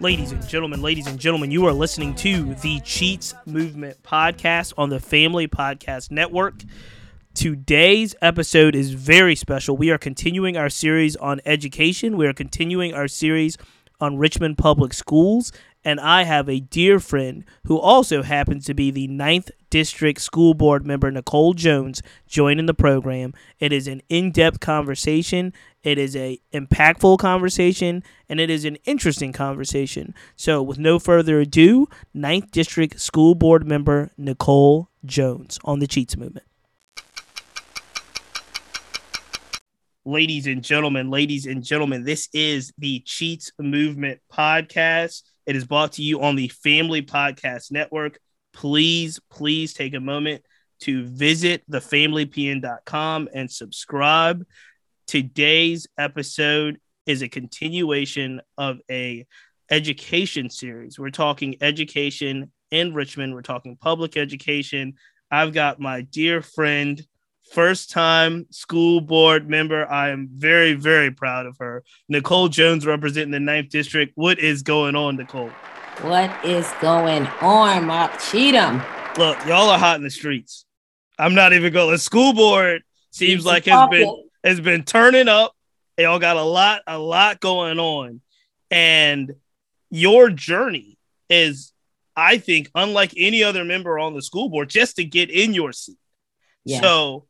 Ladies and gentlemen, ladies and gentlemen, you are listening to the Cheats Movement podcast on the Family Podcast Network. Today's episode is very special. We are continuing our series on education. We are continuing our series on Richmond Public Schools. And I have a dear friend who also happens to be the 9th District School Board member, Nicole Jones, joining the program. It is an in depth conversation. It is a impactful conversation and it is an interesting conversation. So, with no further ado, 9th District School Board member Nicole Jones on the Cheats Movement. Ladies and gentlemen, ladies and gentlemen, this is the Cheats Movement podcast. It is brought to you on the Family Podcast Network. Please, please take a moment to visit thefamilypn.com and subscribe. Today's episode is a continuation of a education series. We're talking education in Richmond. We're talking public education. I've got my dear friend, first time school board member. I am very, very proud of her. Nicole Jones representing the ninth District. What is going on, Nicole? What is going on, Mark Cheatham? Look, y'all are hot in the streets. I'm not even going. The school board seems Keep like has been has been turning up. Y'all got a lot, a lot going on, and your journey is, I think, unlike any other member on the school board, just to get in your seat. Yeah. So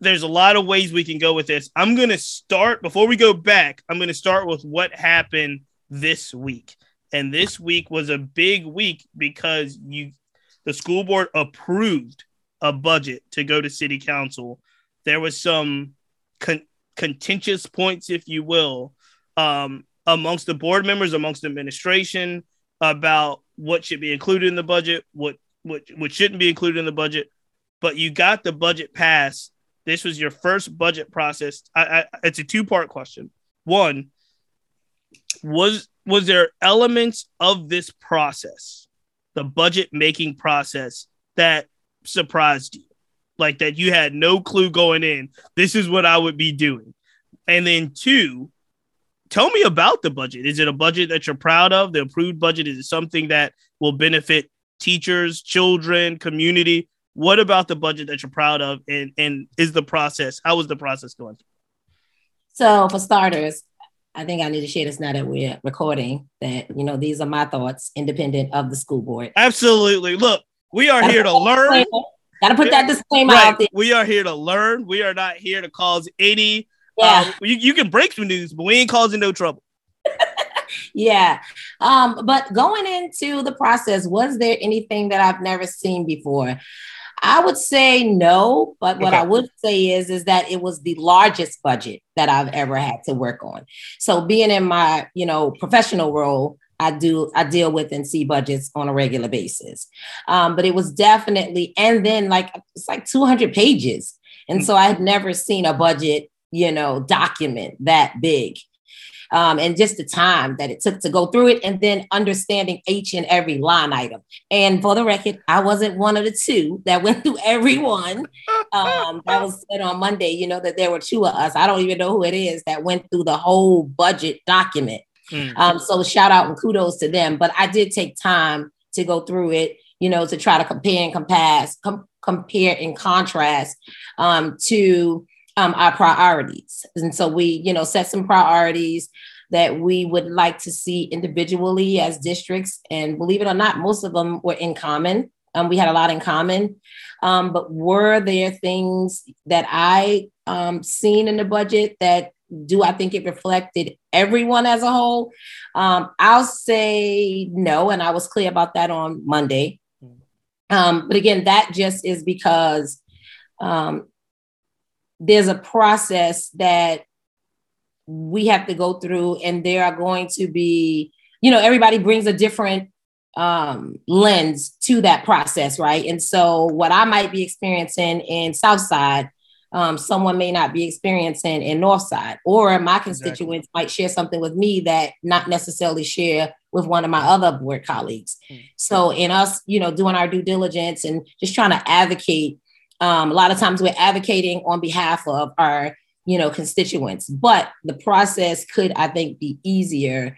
there's a lot of ways we can go with this. I'm going to start before we go back. I'm going to start with what happened this week. And this week was a big week because you the school board approved a budget to go to city council. There was some con- contentious points if you will um, amongst the board members, amongst administration about what should be included in the budget, what what what shouldn't be included in the budget but you got the budget passed. This was your first budget process. I, I, it's a two part question. One, was was there elements of this process, the budget making process, that surprised you, like that you had no clue going in? This is what I would be doing. And then two, tell me about the budget. Is it a budget that you're proud of? The approved budget is it something that will benefit teachers, children, community? What about the budget that you're proud of? And and is the process? How was the process going? So, for starters, I think I need to share this now that we're recording that, you know, these are my thoughts independent of the school board. Absolutely. Look, we are here to learn. Gotta put that disclaimer Right. out there. We are here to learn. We are not here to cause any. Yeah. um, you, you can break some news, but we ain't causing no trouble. Yeah. Um, but going into the process, was there anything that I've never seen before? I would say no, but what Okay. I would say is is that it was the largest budget that I've ever had to work on. So being in my, you know, professional role, I do I deal with and see budgets on a regular basis. Um, but it was definitely and then like it's like 200 pages. And so I had never seen a budget, you know, document that big um, and just the time that it took to go through it and then understanding each and every line item. And for the record, I wasn't one of the two that went through every one. Um, that was said on Monday, you know, that there were two of us. I don't even know who it is that went through the whole budget document. Mm. Um, so shout out and kudos to them. But I did take time to go through it, you know, to try to compare and compass, com- compare and contrast um, to um, our priorities. And so we, you know, set some priorities that we would like to see individually as districts. And believe it or not, most of them were in common. Um, we had a lot in common. Um, but were there things that I um, seen in the budget that do I think it reflected everyone as a whole? Um, I'll say no, and I was clear about that on Monday. Um, but again, that just is because um, there's a process that we have to go through, and there are going to be, you know, everybody brings a different um, lens to that process, right? And so, what I might be experiencing in Southside, um, someone may not be experiencing in Northside, or my constituents might share something with me that not necessarily share with one of my other board colleagues. Mm. So, in us, you know, doing our due diligence and just trying to advocate, um, a lot of times we're advocating on behalf of our you know, constituents. But the process could, I think, be easier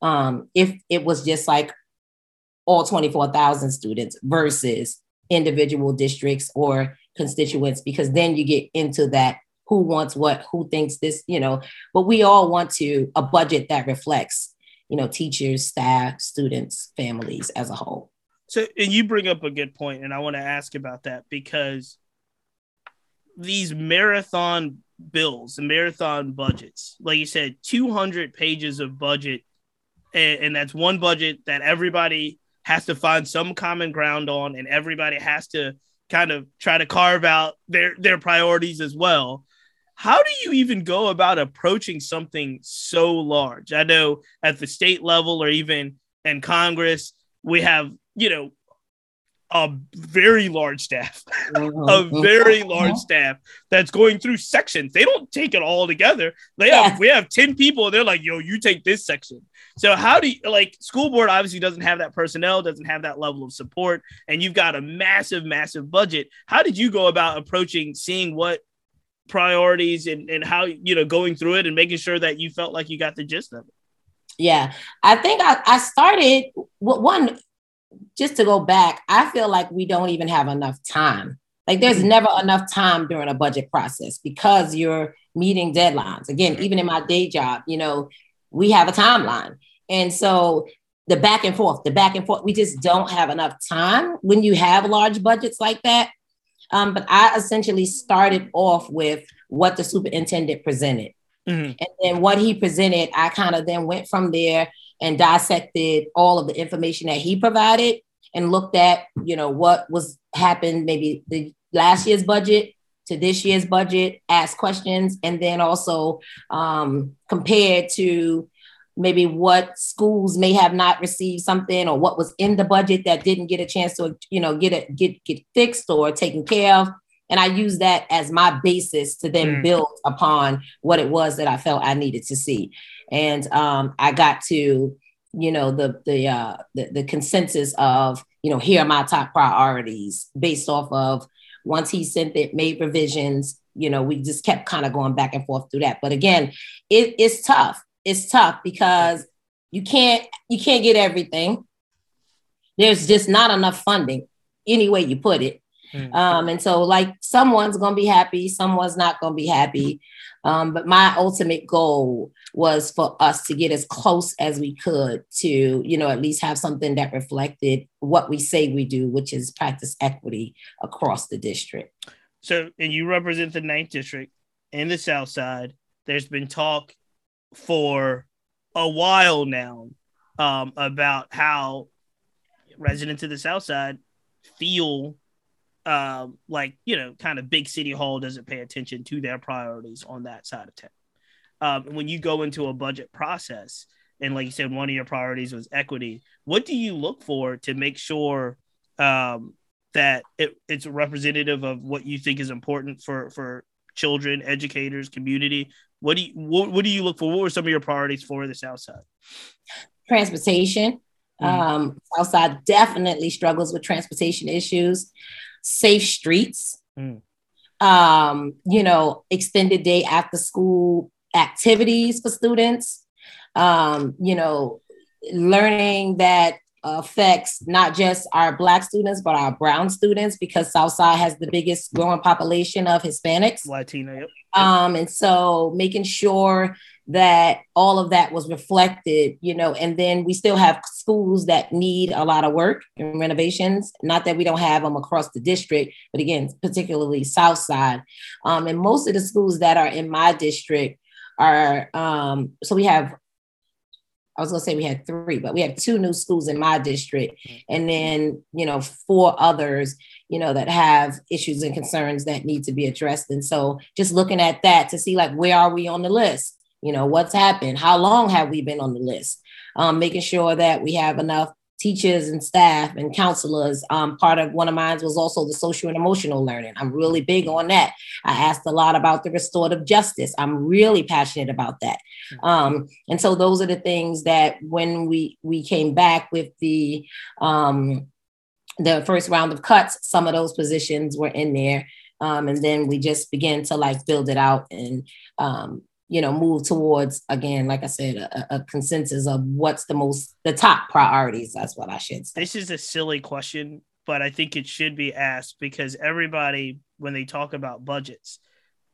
um, if it was just like all 24,000 students versus individual districts or constituents, because then you get into that who wants what, who thinks this, you know, but we all want to a budget that reflects, you know, teachers, staff, students, families as a whole. So, and you bring up a good point, and I want to ask about that because these marathon bills, marathon budgets, like you said, 200 pages of budget, and, and that's one budget that everybody has to find some common ground on, and everybody has to kind of try to carve out their their priorities as well. How do you even go about approaching something so large? I know at the state level or even in Congress, we have you know, a very large staff, Mm-hmm. a very large staff that's going through sections. They don't take it all together. They Yeah. have we have 10 people, and they're like, yo, you take this section. So how do you like school board obviously doesn't have that personnel, doesn't have that level of support, and you've got a massive, massive budget. How did you go about approaching seeing what priorities and, and how you know going through it and making sure that you felt like you got the gist of it? Yeah, I think I, I started one just to go back. I feel like we don't even have enough time. Like there's never enough time during a budget process because you're meeting deadlines. Again, even in my day job, you know, we have a timeline. And so the back and forth, the back and forth, we just don't have enough time when you have large budgets like that. Um, but I essentially started off with what the superintendent presented. Mhm. And then what he presented, I kind of then went from there and dissected all of the information that he provided and looked at, you know, what was happened, maybe the last year's budget to this year's budget, asked questions, and then also um, compared to maybe what schools may have not received something or what was in the budget that didn't get a chance to, you know, get it get get fixed or taken care of. And I use that as my basis to then Mm. build upon what it was that I felt I needed to see. And um, I got to, you know, the the, uh, the the consensus of, you know, here are my top priorities based off of once he sent it, made revisions. You know, we just kept kind of going back and forth through that. But again, it, it's tough. It's tough because you can't you can't get everything. There's just not enough funding, any way you put it. Mm. Um, and so, like, someone's gonna be happy, someone's not gonna be happy. Um, but my ultimate goal was for us to get as close as we could to, you know, at least have something that reflected what we say we do, which is practice equity across the district. So, and you represent the ninth district in the South Side. There's been talk for a while now um, about how residents of the South Side feel um, like, you know, kind of big city hall doesn't pay attention to their priorities on that side of town. Um, when you go into a budget process, and like you said, one of your priorities was equity, what do you look for to make sure um, that it, it's representative of what you think is important for for children, educators, community. What do you what, what do you look for? What were some of your priorities for the South Side? Transportation. Mhm. Um, Southside definitely struggles with transportation issues. Safe streets. Mm. Um, you know, extended day after school activities for students. Um, you know, learning that affects not just our black students but our brown students because Southside has the biggest growing population of Hispanics. Latino, yep. Um, and so making sure that all of that was reflected, you know, and then we still have schools that need a lot of work and renovations. Not that we don't have them across the district, but again, particularly South Side. Um, and most of the schools that are in my district are um, so we have I was gonna say we had three, but we have two new schools in my district, and then you know four others, you know, that have issues and concerns that need to be addressed. And so, just looking at that to see like where are we on the list? You know, what's happened? How long have we been on the list? Um, making sure that we have enough teachers and staff and counselors. Um, part of one of mine was also the social and emotional learning. I'm really big on that. I asked a lot about the restorative justice. I'm really passionate about that. Um, and so those are the things that when we we came back with the um, the first round of cuts, some of those positions were in there. Um, and then we just began to like build it out and um, you know move towards again like i said a, a, consensus of what's the most the top priorities that's what i should say This is a silly question, but I think it should be asked because everybody, when they talk about budgets,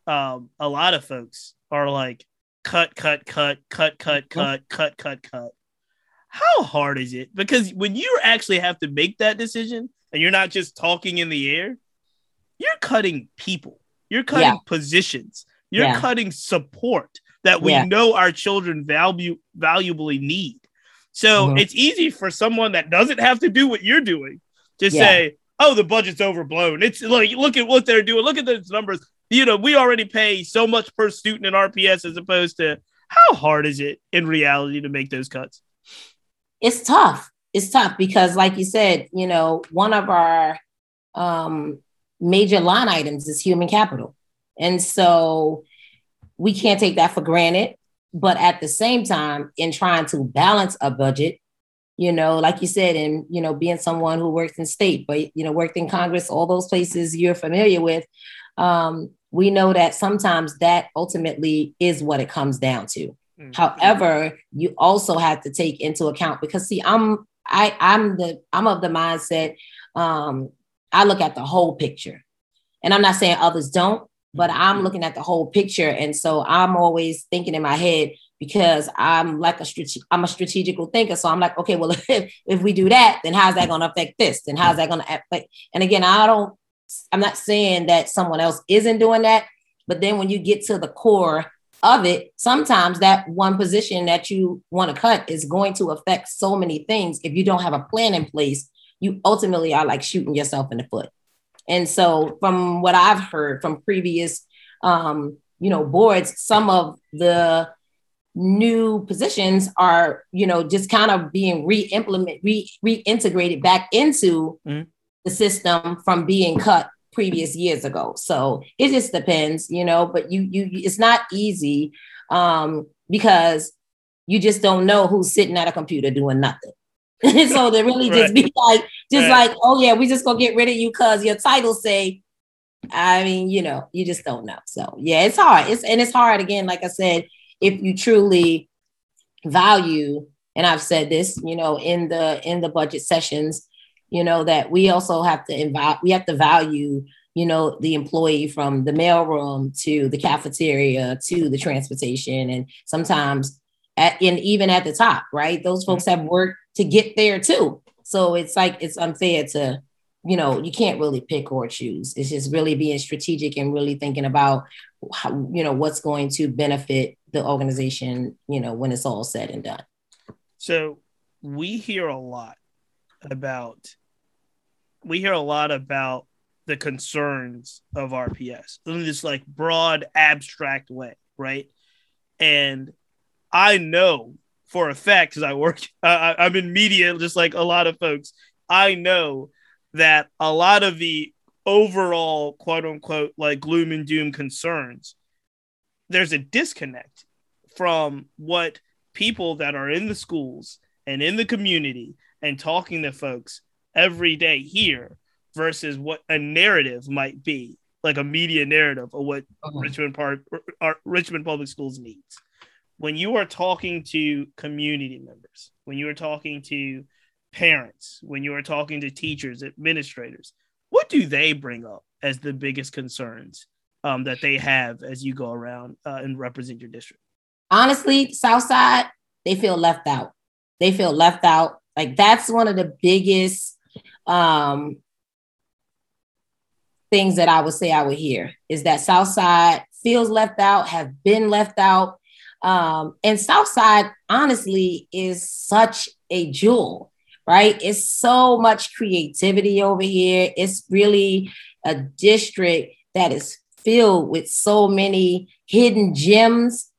um, a lot of folks are like, cut, cut, cut, cut, cut, cut, cut, cut, cut. How hard is it? Because when you actually have to make that decision and you're not just talking in the air, you're cutting people, you're cutting Yeah. positions, you're Yeah. cutting support that we Yeah. know our children value valuably need. So Mhm. it's easy for someone that doesn't have to do what you're doing to Yeah. say, "Oh, the budget's overblown." It's like look at what they're doing. Look at those numbers. You know, we already pay so much per student in RPS as opposed to how hard is it in reality to make those cuts? it's tough it's tough because like you said you know one of our um, major line items is human capital and so we can't take that for granted but at the same time in trying to balance a budget you know like you said and you know being someone who worked in state but you know worked in congress all those places you're familiar with um, we know that sometimes that ultimately is what it comes down to Mm. However, you also have to take into account because see, I'm I I'm the I'm of the mindset. Um, I look at the whole picture, and I'm not saying others don't, but mm-hmm. I'm looking at the whole picture, and so I'm always thinking in my head because I'm like a strate- I'm a strategical thinker. So I'm like, okay, well, if, if we do that, then how's that going to affect this? Then how's that going to affect? And again, I don't. I'm not saying that someone else isn't doing that, but then when you get to the core of it, sometimes that one position that you want to cut is going to affect so many things. If you don't have a plan in place, you ultimately are like shooting yourself in the foot. And so, from what I've heard from previous, um, you know, boards, some of the new positions are, you know, just kind of being re-implement, re- reintegrated back into Mhm. the system from being cut previous years ago. So it just depends, you know, but you you it's not easy um because you just don't know who's sitting at a computer doing nothing. so they really just be like, just Right. like, oh yeah, we just gonna get rid of you because your title say, I mean, you know, you just don't know. So yeah, it's hard. It's and it's hard again, like I said, if you truly value, and I've said this, you know, in the in the budget sessions, you know, that we also have to invite, we have to value, you know, the employee from the mailroom to the cafeteria to the transportation, and sometimes at and even at the top, right? Those folks have worked to get there too. So it's like it's unfair to, you know, you can't really pick or choose. It's just really being strategic and really thinking about how, you know, what's going to benefit the organization, you know, when it's all said and done. So we hear a lot about we hear a lot about the concerns of RPS in this like broad abstract way, right? And I know for a fact because I work, I, I'm in media, just like a lot of folks. I know that a lot of the overall quote unquote like gloom and doom concerns, there's a disconnect from what people that are in the schools and in the community and talking to folks every day here versus what a narrative might be, like a media narrative of what uh-huh. Richmond Park or Richmond Public Schools needs. When you are talking to community members, when you are talking to parents, when you are talking to teachers, administrators, what do they bring up as the biggest concerns um, that they have as you go around uh, and represent your district? Honestly, Southside, they feel left out. They feel left out. Like that's one of the biggest um, things that I would say I would hear is that Southside feels left out, have been left out. Um, and Southside, honestly, is such a jewel, right? It's so much creativity over here. It's really a district that is filled with so many hidden gems.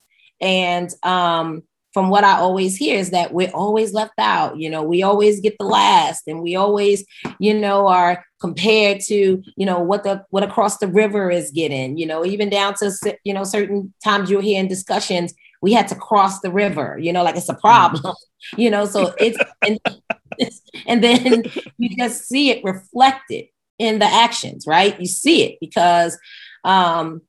And um, from what I always hear is that we're always left out. You know, we always get the last, and we always, you know, are compared to, you know, what the what across the river is getting. You know, even down to you know certain times you'll hear in discussions we had to cross the river. You know, like it's a problem. You know, so it's and, and then you just see it reflected in the actions, right? You see it because um,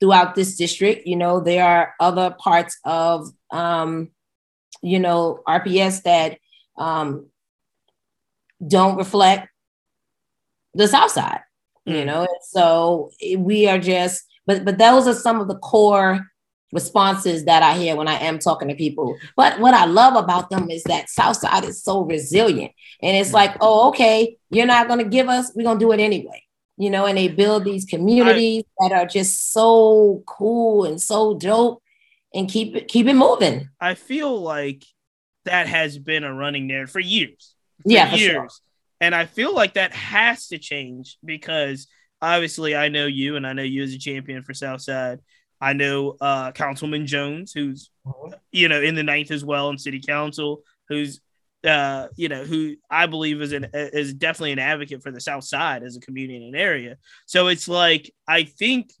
throughout this district, you know, there are other parts of, um, you know, RPS that um, don't reflect the South Side, mm. you know. So we are just, but but those are some of the core responses that I hear when I am talking to people. But what I love about them is that Southside is so resilient. And it's like, oh, okay, you're not going to give us, we're going to do it anyway. You know, and they build these communities I, that are just so cool and so dope and keep it keep it moving. I feel like that has been a running narrative for years. For yeah, years. Sure. And I feel like that has to change because obviously I know you and I know you as a champion for Southside I know uh, Councilman Jones, who's uh-huh. you know in the ninth as well in City Council, who's uh, you know who I believe is an is definitely an advocate for the South Side as a community and area. So it's like I think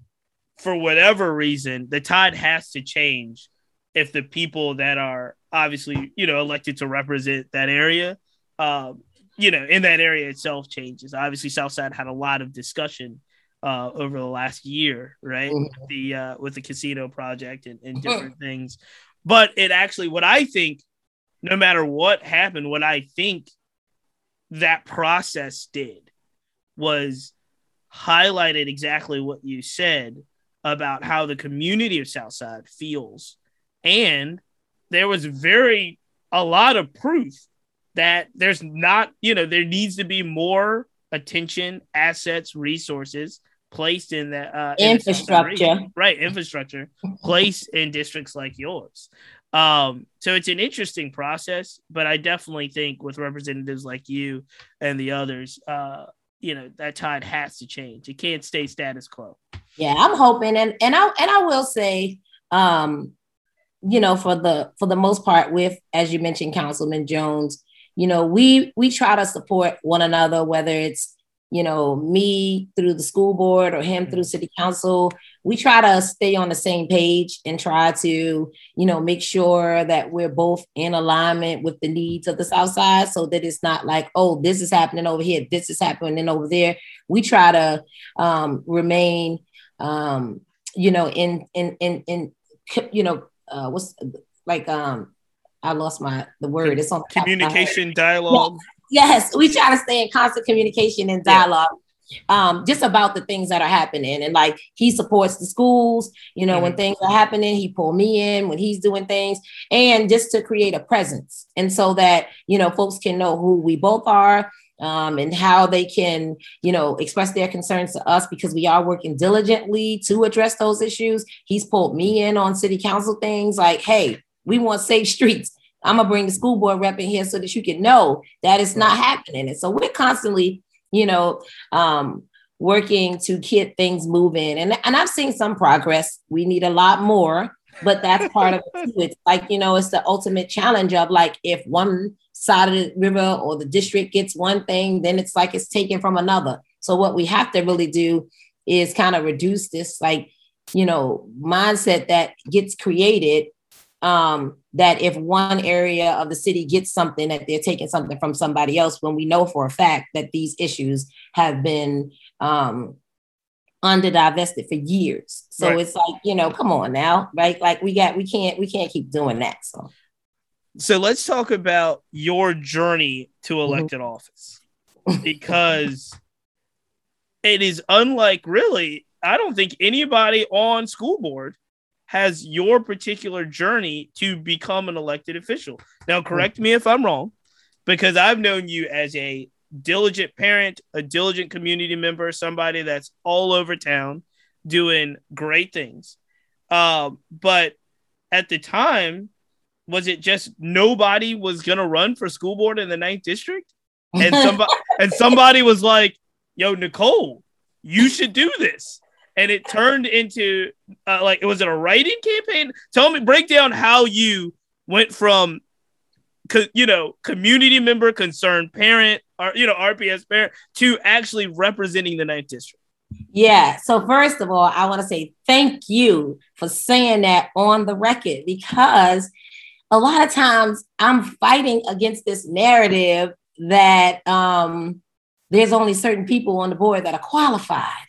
for whatever reason the tide has to change if the people that are obviously you know elected to represent that area. Um, you know, in that area itself changes. Obviously, Southside had a lot of discussion uh, over the last year, right? Mm-hmm. The uh, with the casino project and, and different mm-hmm. things. But it actually, what I think, no matter what happened, what I think that process did was highlighted exactly what you said about how the community of Southside feels. And there was very a lot of proof that there's not, you know, there needs to be more attention, assets, resources placed in that uh, infrastructure, right? Infrastructure placed in districts like yours. Um, so it's an interesting process, but I definitely think with representatives like you and the others, uh, you know, that tide has to change. It can't stay status quo. Yeah, I'm hoping, and and I and I will say, um, you know, for the for the most part, with as you mentioned, Councilman Jones, you know, we we try to support one another, whether it's you know, me through the school board or him through mm-hmm. city council, we try to stay on the same page and try to, you know, make sure that we're both in alignment with the needs of the South Side so that it's not like, oh, this is happening over here, this is happening over there. We try to um, remain, um, you know, in, in, in, in, you know, uh, what's like, um, I lost my the word. It's on communication dialogue. Yes, we try to stay in constant communication and dialogue. Yeah. Um, just about the things that are happening. And like he supports the schools, you know, mm-hmm. when things are happening, he pull me in when he's doing things, and just to create a presence. And so that, you know, folks can know who we both are, um, and how they can, you know, express their concerns to us because we are working diligently to address those issues. He's pulled me in on city council things like, hey, we want safe streets. I'm gonna bring the school board rep in here so that you can know that it's not happening. And so we're constantly, you know, um, working to get things moving. And, and I've seen some progress. We need a lot more, but that's part of it too. It's like, you know, it's the ultimate challenge of like if one side of the river or the district gets one thing, then it's like it's taken from another. So what we have to really do is kind of reduce this like, you know, mindset that gets created um, that if one area of the city gets something, that they're taking something from somebody else, when we know for a fact that these issues have been um, under divested for years. So right. it's like, you know, come on now, right? Like we got, we can't, we can't keep doing that. So, so let's talk about your journey to elected mm-hmm. office because it is unlike really. I don't think anybody on school board has your particular journey to become an elected official. Now, correct me if I'm wrong, because I've known you as a diligent parent, a diligent community member, somebody that's all over town doing great things. Um, but at the time, was it just nobody was gonna run for school board in the ninth district? And somebody and somebody was like, yo, Nicole, you should do this and it turned into uh, like it was it a writing campaign? Tell me, break down how you went from co- you know community member, concerned parent, or you know RPS parent to actually representing the ninth district. Yeah. So first of all, I want to say thank you for saying that on the record because a lot of times I'm fighting against this narrative that um there's only certain people on the board that are qualified.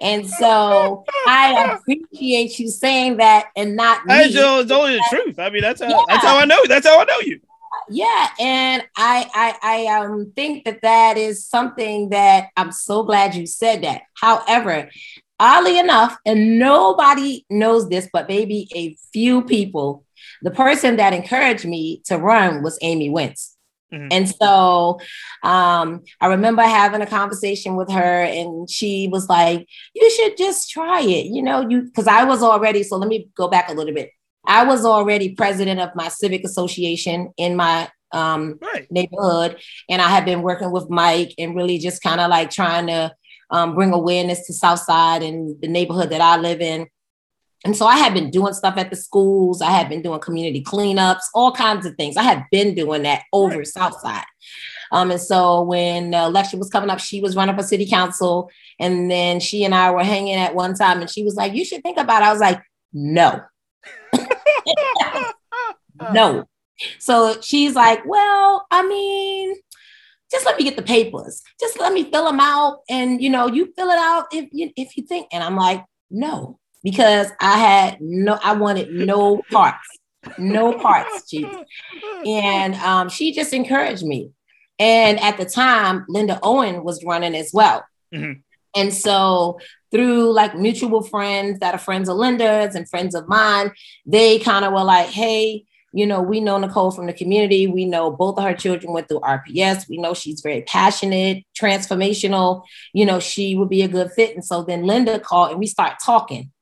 And so I appreciate you saying that and not me. It's only the truth. I mean, that's how Yeah. that's how I know. That's how I know you. yeah and I, I i um think that that is something that i'm so glad you said that however oddly enough and nobody knows this but maybe a few people the person that encouraged me to run was amy wentz Mhm. and so um, I remember having a conversation with her, and she was like, "You should just try it." You know, you because I was already. So let me go back a little bit. I was already president of my civic association in my um, Right. neighborhood, and I had been working with Mike and really just kind of like trying to um, bring awareness to Southside and the neighborhood that I live in. And so I had been doing stuff at the schools. I had been doing community cleanups, all kinds of things. I had been doing that over Right. Southside. Um, and so when the election was coming up, she was running for city council. And then she and I were hanging at one time, and she was like, You should think about it. I was like, No, no. So she's like, Well, I mean, just let me get the papers. Just let me fill them out. And you know, you fill it out if you if you think. And I'm like, no, because I had no, I wanted no parts, no parts, chief. And um, she just encouraged me. And at the time, Linda Owen was running as well. Mhm. And so through like mutual friends that are friends of Linda's and friends of mine, they kind of were like, hey, you know, we know Nicole from the community. We know both of her children went through RPS. We know she's very passionate, transformational. You know, she would be a good fit. And so then Linda called and we start talking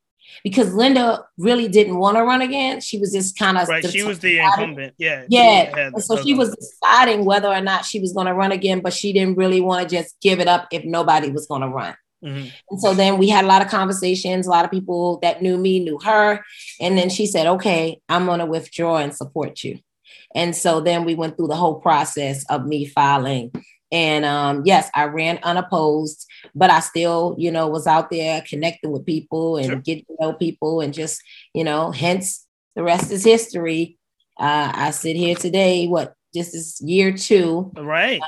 because Linda really didn't want to run again. She was just kind of Right. She was the incumbent. Yeah. Yeah. So she was deciding whether or not she was going to run again, but she didn't really want to just give it up if nobody was going to run. Mhm. And so then we had a lot of conversations. A lot of people that knew me knew her. And then she said, okay, I'm going to withdraw and support you. And so then we went through the whole process of me filing. And um, yes, I ran unopposed, but I still, you know, was out there connecting with people and Sure. getting to know people and just, you know, hence the rest is history. Uh, I sit here today, what, this is year two, Right.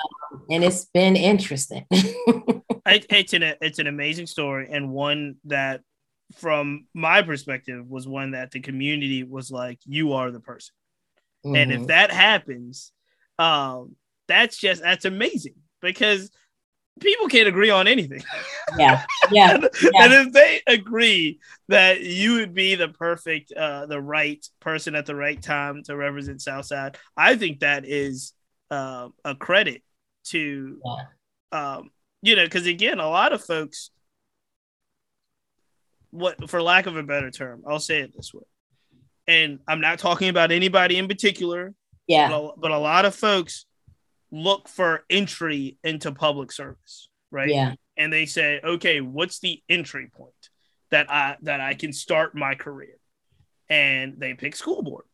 and it's been interesting. it, it's an it's an amazing story and one that from my perspective was one that the community was like you are the person and if Mhm. that happens um that's just that's amazing because people can't agree on anything. Yeah, yeah, and if they agree that you would be the perfect uh the right person at the right time to represent southside i think that is uh, a credit to um you know because again a lot of folks what for lack of a better term i'll say it this way and i'm not talking about anybody in particular yeah, but a, but a lot of folks look for entry into public service right yeah, and they say, okay, what's the entry point that I that I can start my career? And they pick school board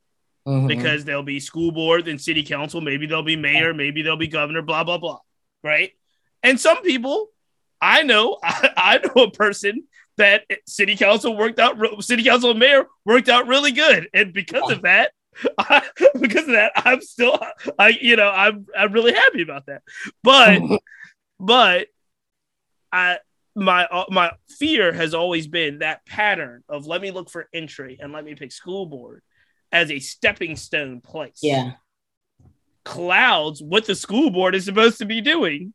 mhm. because there'll be school board and city council, maybe there'll be mayor, maybe there'll be governor, blah blah blah, right? And some people, I know, I, I know a person that city council worked out, city council and mayor worked out really good, and because of that. I, because of that, I'm still, I, you know, I'm, I'm really happy about that. But but I my uh, my fear has always been that pattern of let me look for entry and let me pick school board as a stepping stone place. yeah, Clouds what the school board is supposed to be doing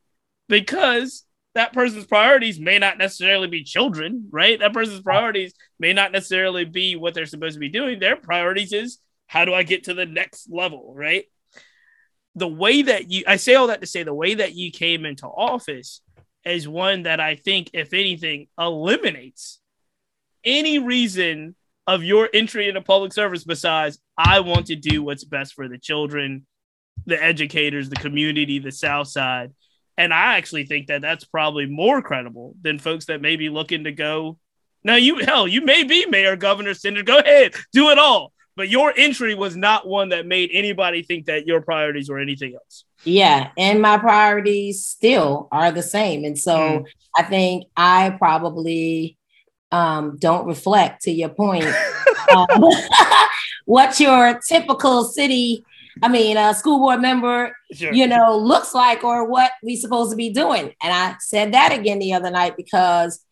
because that person's priorities may not necessarily be children, right? That person's priorities may not necessarily be what they're supposed to be doing. Their priorities is how do I get to the next level, right? The way that you, I say all that to say the way that you came into office is one that I think, if anything, eliminates any reason of your entry into public service besides I want to do what's best for the children, the educators, the community, the South Side. And I actually think that that's probably more credible than folks that may be looking to go. Now, you hell, you may be mayor, governor, senator. Go ahead, do it all. But your entry was not one that made anybody think that your priorities were anything else. yeah. And my priorities still are the same. And so Mm. I think I probably um, don't reflect to your point um, what your typical city I mean, a school board member, Sure. you know, looks like or what we supposed to be doing. And I said that again the other night because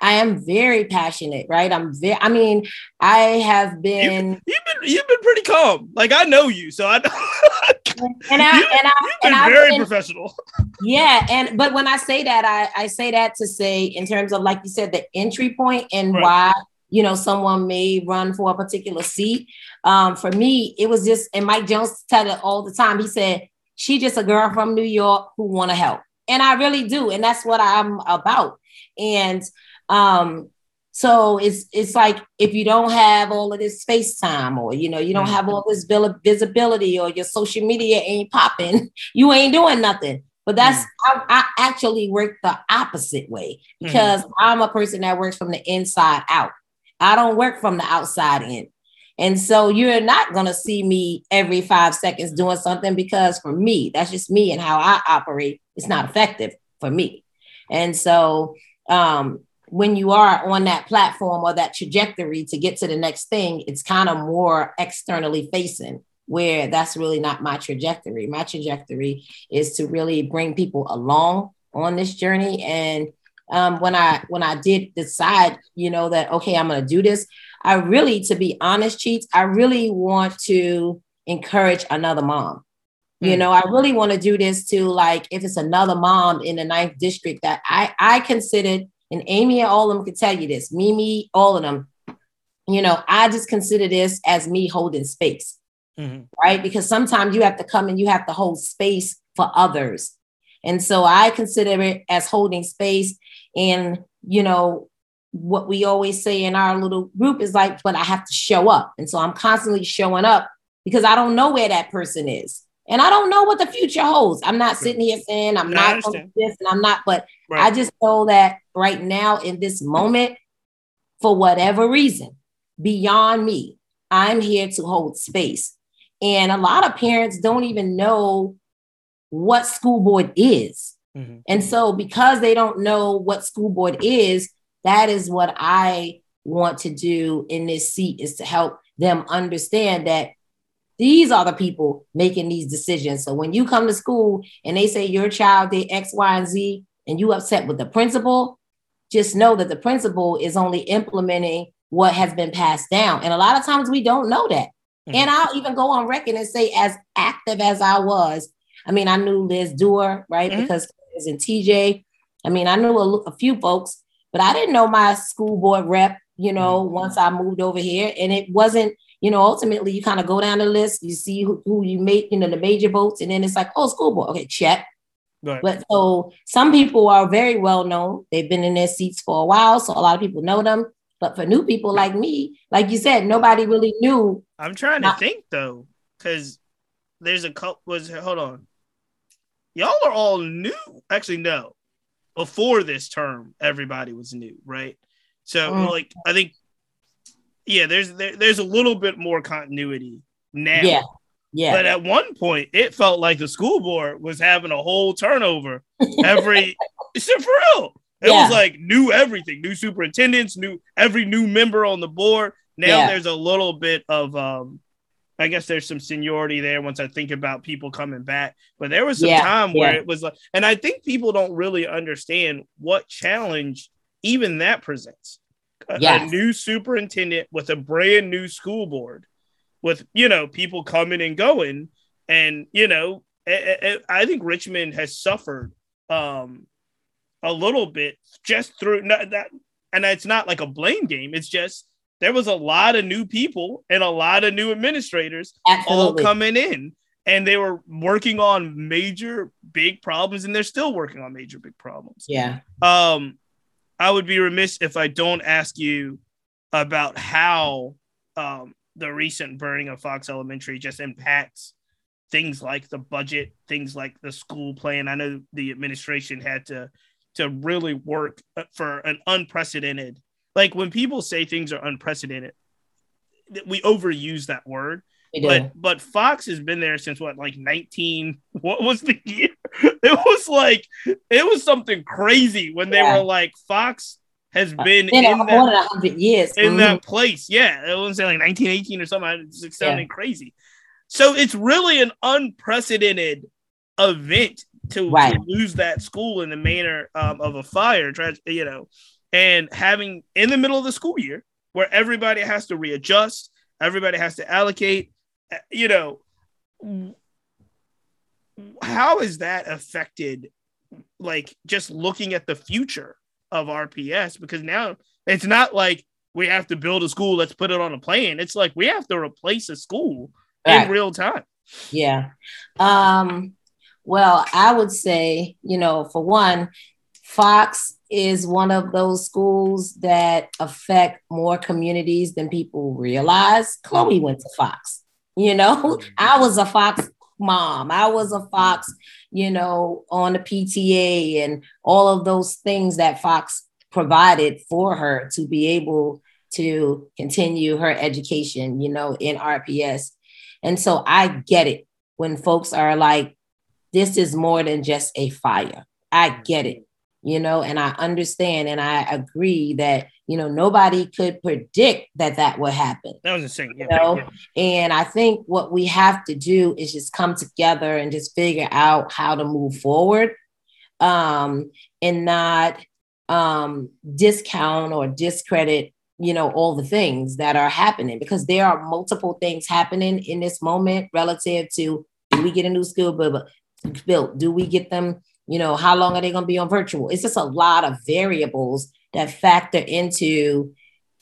I am very passionate, right? I'm very, I mean, I have been, You've been you've been pretty calm. Like I know you, so I and I, You- and I, you've been I've very been, professional. yeah. And, but when I say that, I, I say that to say, in terms of, like you said, the entry point and Right. why, you know, someone may run for a particular seat. Um, for me, it was just, and Mike Jones tell it all the time. He said, she just a girl from New York who want to help. And I really do. And that's what I'm about. And um, so it's it's like if you don't have all of this space time or you know you don't have all this visibility or your social media ain't popping you ain't doing nothing. But that's I, I actually work the opposite way because i'm a person that works from the inside out. I don't work from the outside in. And so you're not going to see me every five seconds doing something because for me that's just me and how i operate. It's not effective for me. And so um when you are on that platform or that trajectory to get to the next thing, it's kind of more externally facing, where that's really not my trajectory. My trajectory is to really bring people along on this journey. And um, when I when I did decide, you know, that okay, I'm going to do this, I really, to be honest, cheats, I really want to encourage another mom. You Mm. know, I really want to do this to like if it's another mom in the ninth district that I I considered and Amy and all of them could tell you this, Mimi, all of them. You know, I just consider this as me holding space, Mhm. right? Because sometimes you have to come and you have to hold space for others. And so I consider it as holding space. And, you know, what we always say in our little group is like, but I have to show up. And so I'm constantly showing up because I don't know where that person is. And I don't know what the future holds. I'm not sitting here saying I'm not gonna this and I'm not, but Right. I just know that right now in this moment, for whatever reason, beyond me, I'm here to hold space. And a lot of parents don't even know what school board is. Mhm. And so, because they don't know what school board is, that is what I want to do in this seat is to help them understand that these are the people making these decisions. So when you come to school and they say your child did X, Y, and Z, and you upset with the principal, just know that the principal is only implementing what has been passed down. And a lot of times we don't know that. Mhm. And I'll even go on record and say, as active as I was, I mean, I knew Liz Doerr, right? Mhm. Because Liz and TJ. I mean, I knew a, a few folks, but I didn't know my school board rep, you know, once I moved over here. And it wasn't, you know, ultimately you kind of go down the list, you see who, who you make, you know, the major votes, and then it's like, oh, school board. Okay, check. Right. But so some people are very well known. They've been in their seats for a while, so a lot of people know them. But for new people like me, like you said, nobody really knew. I'm trying to think though, because there's a couple. Was hold on, y'all are all new. Actually, no. Before this term, everybody was new, right? So, Mm. like, I think, yeah, there's there, there's a little bit more continuity now. Yeah, yeah, But at one point, it felt like the school board was having a whole turnover every. for real. It Yeah. was like new everything, new superintendents, new every new member on the board. Now Yeah. there's a little bit of um, I guess there's some seniority there once I think about people coming back. But there was some Yeah, time where it was like, and I think people don't really understand what challenge even that presents. A, a new superintendent with a brand new school board, with you know people coming and going, and you know I, I- I think Richmond has suffered um, a little bit just through not that, and it's not like a blame game. It's just there was a lot of new people and a lot of new administrators all coming in, and they were working on major big problems, and they're still working on major big problems. yeah, Um, I would be remiss if I don't ask you about how um, the recent burning of Fox Elementary just impacts things like the budget, things like the school plan. I know the administration had to to really work uh, for an unprecedented. Like when people say things are unprecedented, we overuse that word. But but Fox has been there since what, like nineteen? What was the year? It was like it was something crazy when they Yeah. were like Fox has been Been in more that than a hundred years. in Mhm. that place. Yeah, it was like nineteen eighteen or something. It's sounding crazy. So it's really an unprecedented event to, Right. to lose that school in the manner um, of a fire, you know, and having in the middle of the school year where everybody has to readjust, everybody has to allocate, uh, you know, how has that affected, like, just looking at the future of RPS? Because now it's not like we have to build a school, let's put it on a plan. It's like we have to replace a school Right. in real time. Yeah. Um, well, I would say, you know, for one, Fox is one of those schools that affect more communities than people realize. Chloe went to Fox. You know, I was a Fox mom. I was a Fox, you know, on the PTA and all of those things that Fox provided for her to be able to continue her education, you know, in RPS. And so I get it when folks are like, this is more than just a fire. I get it, you know, and I understand and I agree that, you know, nobody could predict that that would happen. That was insane. Yeah. You know? yeah. And I think what we have to do is just come together and just figure out how to move forward um, and not um, discount or discredit, you know, all the things that are happening because there are multiple things happening in this moment relative to do we get a new school built? Do we get them, you know, how long are they going to be on virtual? It's just a lot of variables that factor into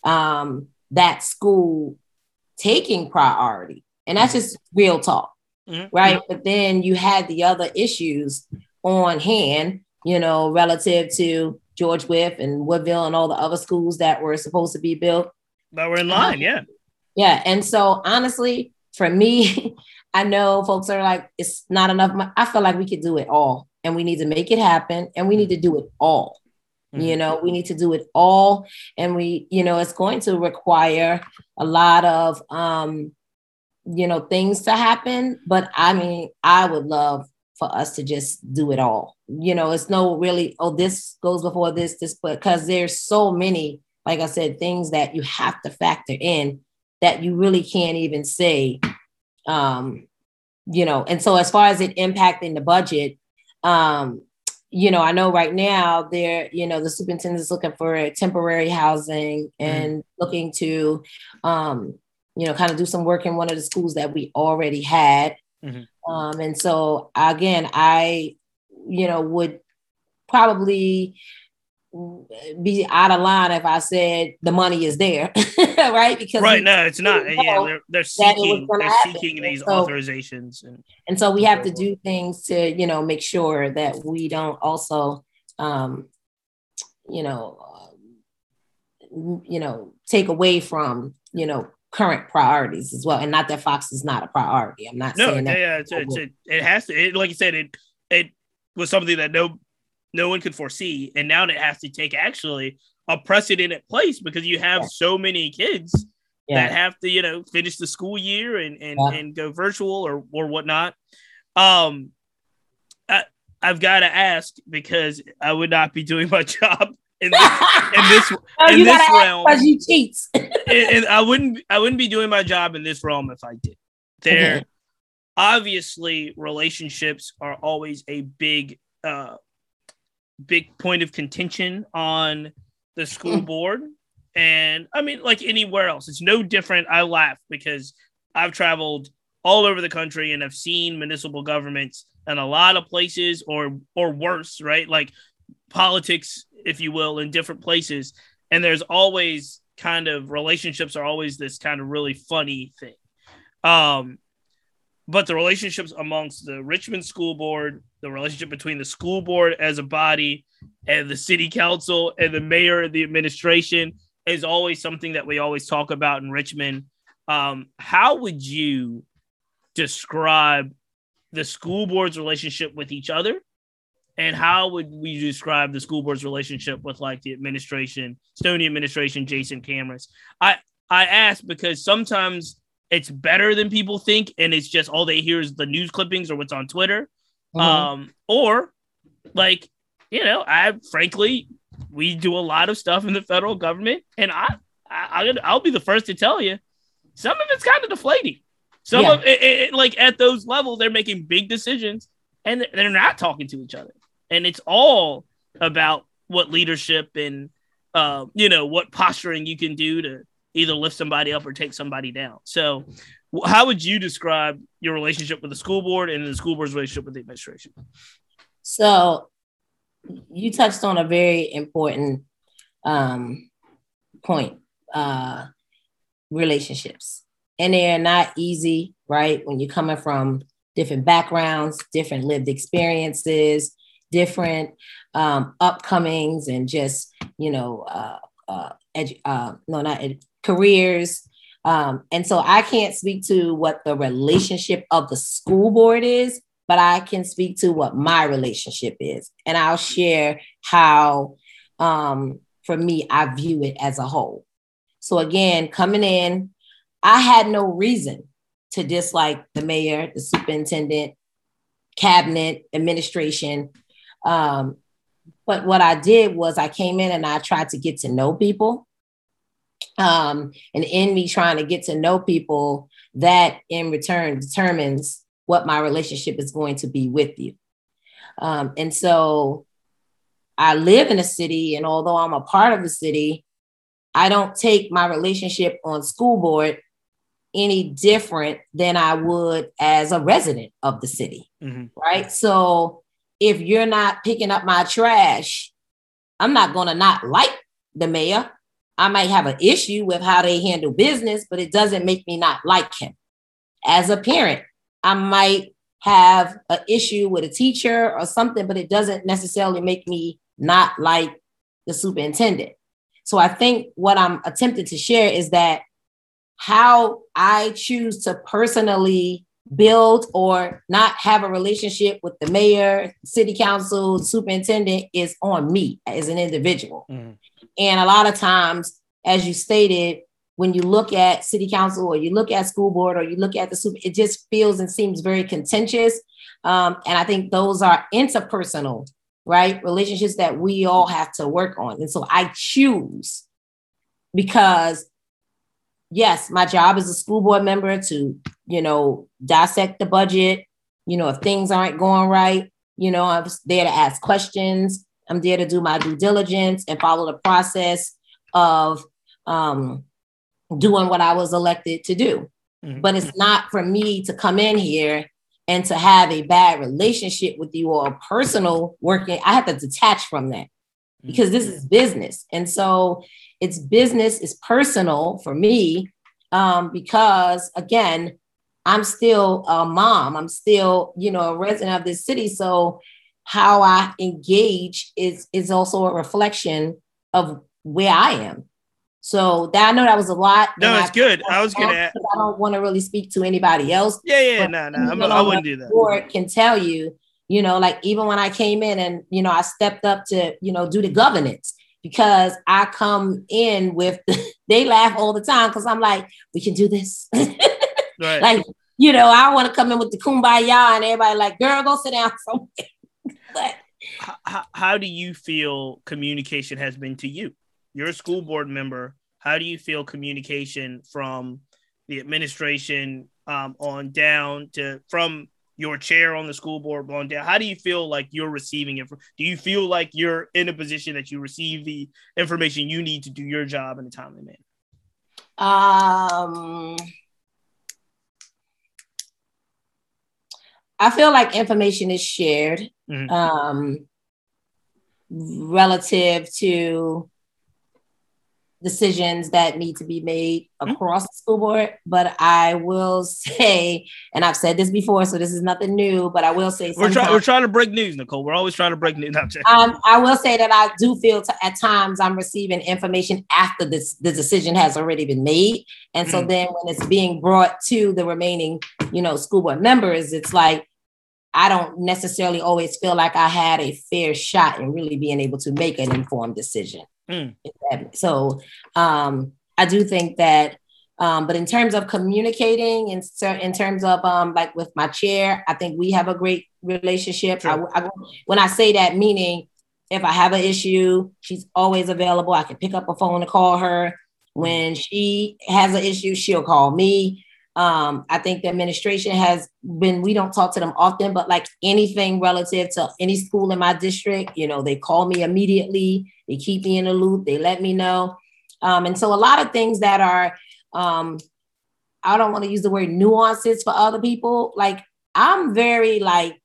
um, that school taking priority. And that's just real talk, Mhm. right? But then you had the other issues on hand, you know, relative to George Wythe and Woodville and all the other schools that were supposed to be built. But we're in line. Yeah. Yeah. And so honestly, for me, I know folks are like, it's not enough. I feel like we could do it all and we need to make it happen and we need to do it all. You Mhm. know, we need to do it all. And we, you know, it's going to require a lot of, um, you know, things to happen. But I mean, I would love for us to just do it all. You know, it's no really, oh, this goes before this, this, but because there's so many, like I said, things that you have to factor in that you really can't even say, um, you know, and so as far as it impacting the budget, um, you know, I know right now there, you know, the superintendent is looking for temporary housing and looking to, um, you know, kind of do some work in one of the schools that we already had. Mhm. Um, and so again, I, you know, would probably be out of line if I said the money is there, right? Because Right. we- No, it's not. Yeah. They're, they're that it was seeking, they're happen. seeking these So- authorizations. And and so we have to do things to you know make sure that we don't also um you know um, you know take away from you know current priorities as well and not that fox is not a priority i'm not no, saying yeah, that yeah, it's, it's, it, it has to. It, like you said, it it was something that no no one could foresee, and now it has to take actually a precedented place because you have Yeah. so many kids that have to you know finish the school year and and, Yeah. and go virtual or or whatnot. Um I, i've got to ask because i would not be doing my job in this in this in you this realm. because you cheats and, and i wouldn't i wouldn't be doing my job in this realm if i did. There obviously relationships are always a big uh big point of contention on the school Mm. board. And i mean like anywhere else. It's no different. I laugh because i've traveled all over the country and i've seen municipal governments in a lot of places or or worse right? Like politics if you will in different places. And there's always kind of relationships are always this kind of really funny thing. Um but the relationships amongst the Richmond School Board, the relationship between the school board as a body and the city council and the mayor and the administration is always something that we always talk about in Richmond. Um, how would you describe the school board's relationship with each other? And how would we describe the school board's relationship with like the administration, Stoney administration, Jason Kamras? I I ask because sometimes it's better than people think, and it's just all they hear is the news clippings or what's on Twitter. Mhm. Um, or like, you know, I frankly, we do a lot of stuff in the federal government, and I, I, I'll be the first to tell you, some of it's kind of deflating. Some Yeah. of it, it- it- like at those levels, they're making big decisions and they're not talking to each other. And it's all about what leadership and uh, you know what posturing you can do to either lift somebody up or take somebody down. So, how would you describe your relationship with the school board and the school board's relationship with the administration? So you touched on a very important um, point uh, relationships. And they're not easy, right? When you're coming from different backgrounds, different lived experiences, different um, upcomings, and just, you know, uh, uh, edu- uh, no, not ed- careers. Um, and so I can't speak to what the relationship of the school board is, but I can speak to what my relationship is. And I'll share how, um, for me, I view it as a whole. So again, coming in, I had no reason to dislike the mayor, the superintendent, cabinet, administration. Um, but what I did was I came in and I tried to get to know people. Um, and in me trying to get to know people, that in return determines what my relationship is going to be with you. Um, and so I live in a city, and although I'm a part of the city, I don't take my relationship on school board any different than I would as a resident of the city, Mhm. right? So if you're not picking up my trash, I'm not going to not like the mayor. I might have an issue with how they handle business, but it doesn't make me not like him. As a parent, I might have an issue with a teacher or something, but it doesn't necessarily make me not like the superintendent. So I think what I'm attempting to share is that how I choose to personally build or not have a relationship with the mayor, city council, superintendent is on me as an individual. Mhm. And a lot of times, as you stated, when you look at city council or you look at school board or you look at the super, it just feels and seems very contentious. Um, and I think those are interpersonal, right? Relationships that we all have to work on. And so I choose because, yes, my job as a school board member to, you know, dissect the budget. You know, if things aren't going right, you know, I'm there to ask questions. I'm there to do my due diligence and follow the process of um, doing what I was elected to do. Mhm. But it's not for me to come in here and to have a bad relationship with you or a personal working. I have to detach from that because this is business. And so it's business, it's personal for me um, because, again, I'm still a mom. I'm still, you know, a resident of this city. So how I engage is is also a reflection of where I am. So that I know that was a lot. No, it's I- good. I was gonna add- I don't want to really speak to anybody else Yeah, yeah, no, no, I'm, I wouldn't do that. board can tell you, you know, like even when I came in and you know I stepped up to you know do the governance because I come in with they laugh all the time because I'm like we can do this, Right. like you know I want to come in with the kumbaya and everybody like girl go sit down somewhere, but how, how, do you feel communication has been to you? You're a school board member. How do you feel communication from the administration um, on down to from your chair on the school board on down? How do you feel like you're receiving it? Do you feel like you're in a position that you receive the information you need to do your job in a timely manner? Um, I feel like information is shared Mhm. um, relative to decisions that need to be made Mhm. across the school board. But I will say, and I've said this before, so this is nothing new, but I will say We're trying. We're trying to break news, Nicole. We're always trying to break news. Um, I will say that I do feel t- at times I'm receiving information after this the decision has already been made, and so Mhm. then when it's being brought to the remaining, you know, school board members, it's like I don't necessarily always feel like I had a fair shot in really being able to make an informed decision. Mm. So um, I do think that. Um, but in terms of communicating, in, in terms of um, like with my chair, I think we have a great relationship. I, Sure. I- when I say that, meaning if I have an issue, she's always available. I can pick up a phone and call her. When she has an issue, she'll call me. Um, I think the administration has been, we don't talk to them often, but like anything relative to any school in my district, you know, they call me immediately, they keep me in the loop, they let me know. Um, and so a lot of things that are, um, I don't want to use the word nuances for other people. Like I'm very like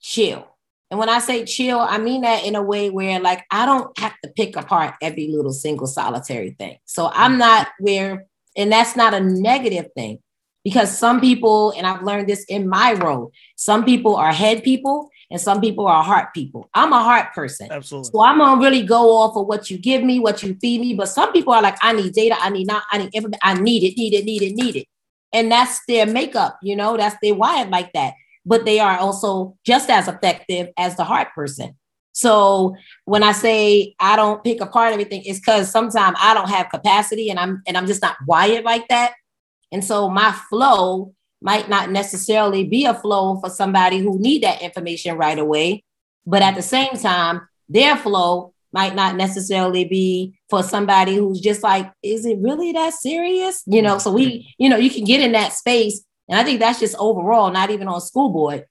chill. And when I say chill, I mean that in a way where like I don't have to pick apart every little single solitary thing. So I'm not where, and that's not a negative thing because some people, and I've learned this in my role, some people are head people and some people are heart people. I'm a heart person. Absolutely. So I'm gonna really go off of what you give me, what you feed me. But some people are like, I need data, I need not, I need information, I need it, need it, need it, need it. And that's their makeup, you know, that's their wired like that but they are also just as effective as the heart person. So when I say I don't pick apart everything, it's because sometimes I don't have capacity and I'm and I'm just not wired like that. And so my flow might not necessarily be a flow for somebody who need that information right away. But at the same time, their flow might not necessarily be for somebody who's just like, is it really that serious? You know, so we, you know, you can get in that space and I think that's just overall, not even on school board,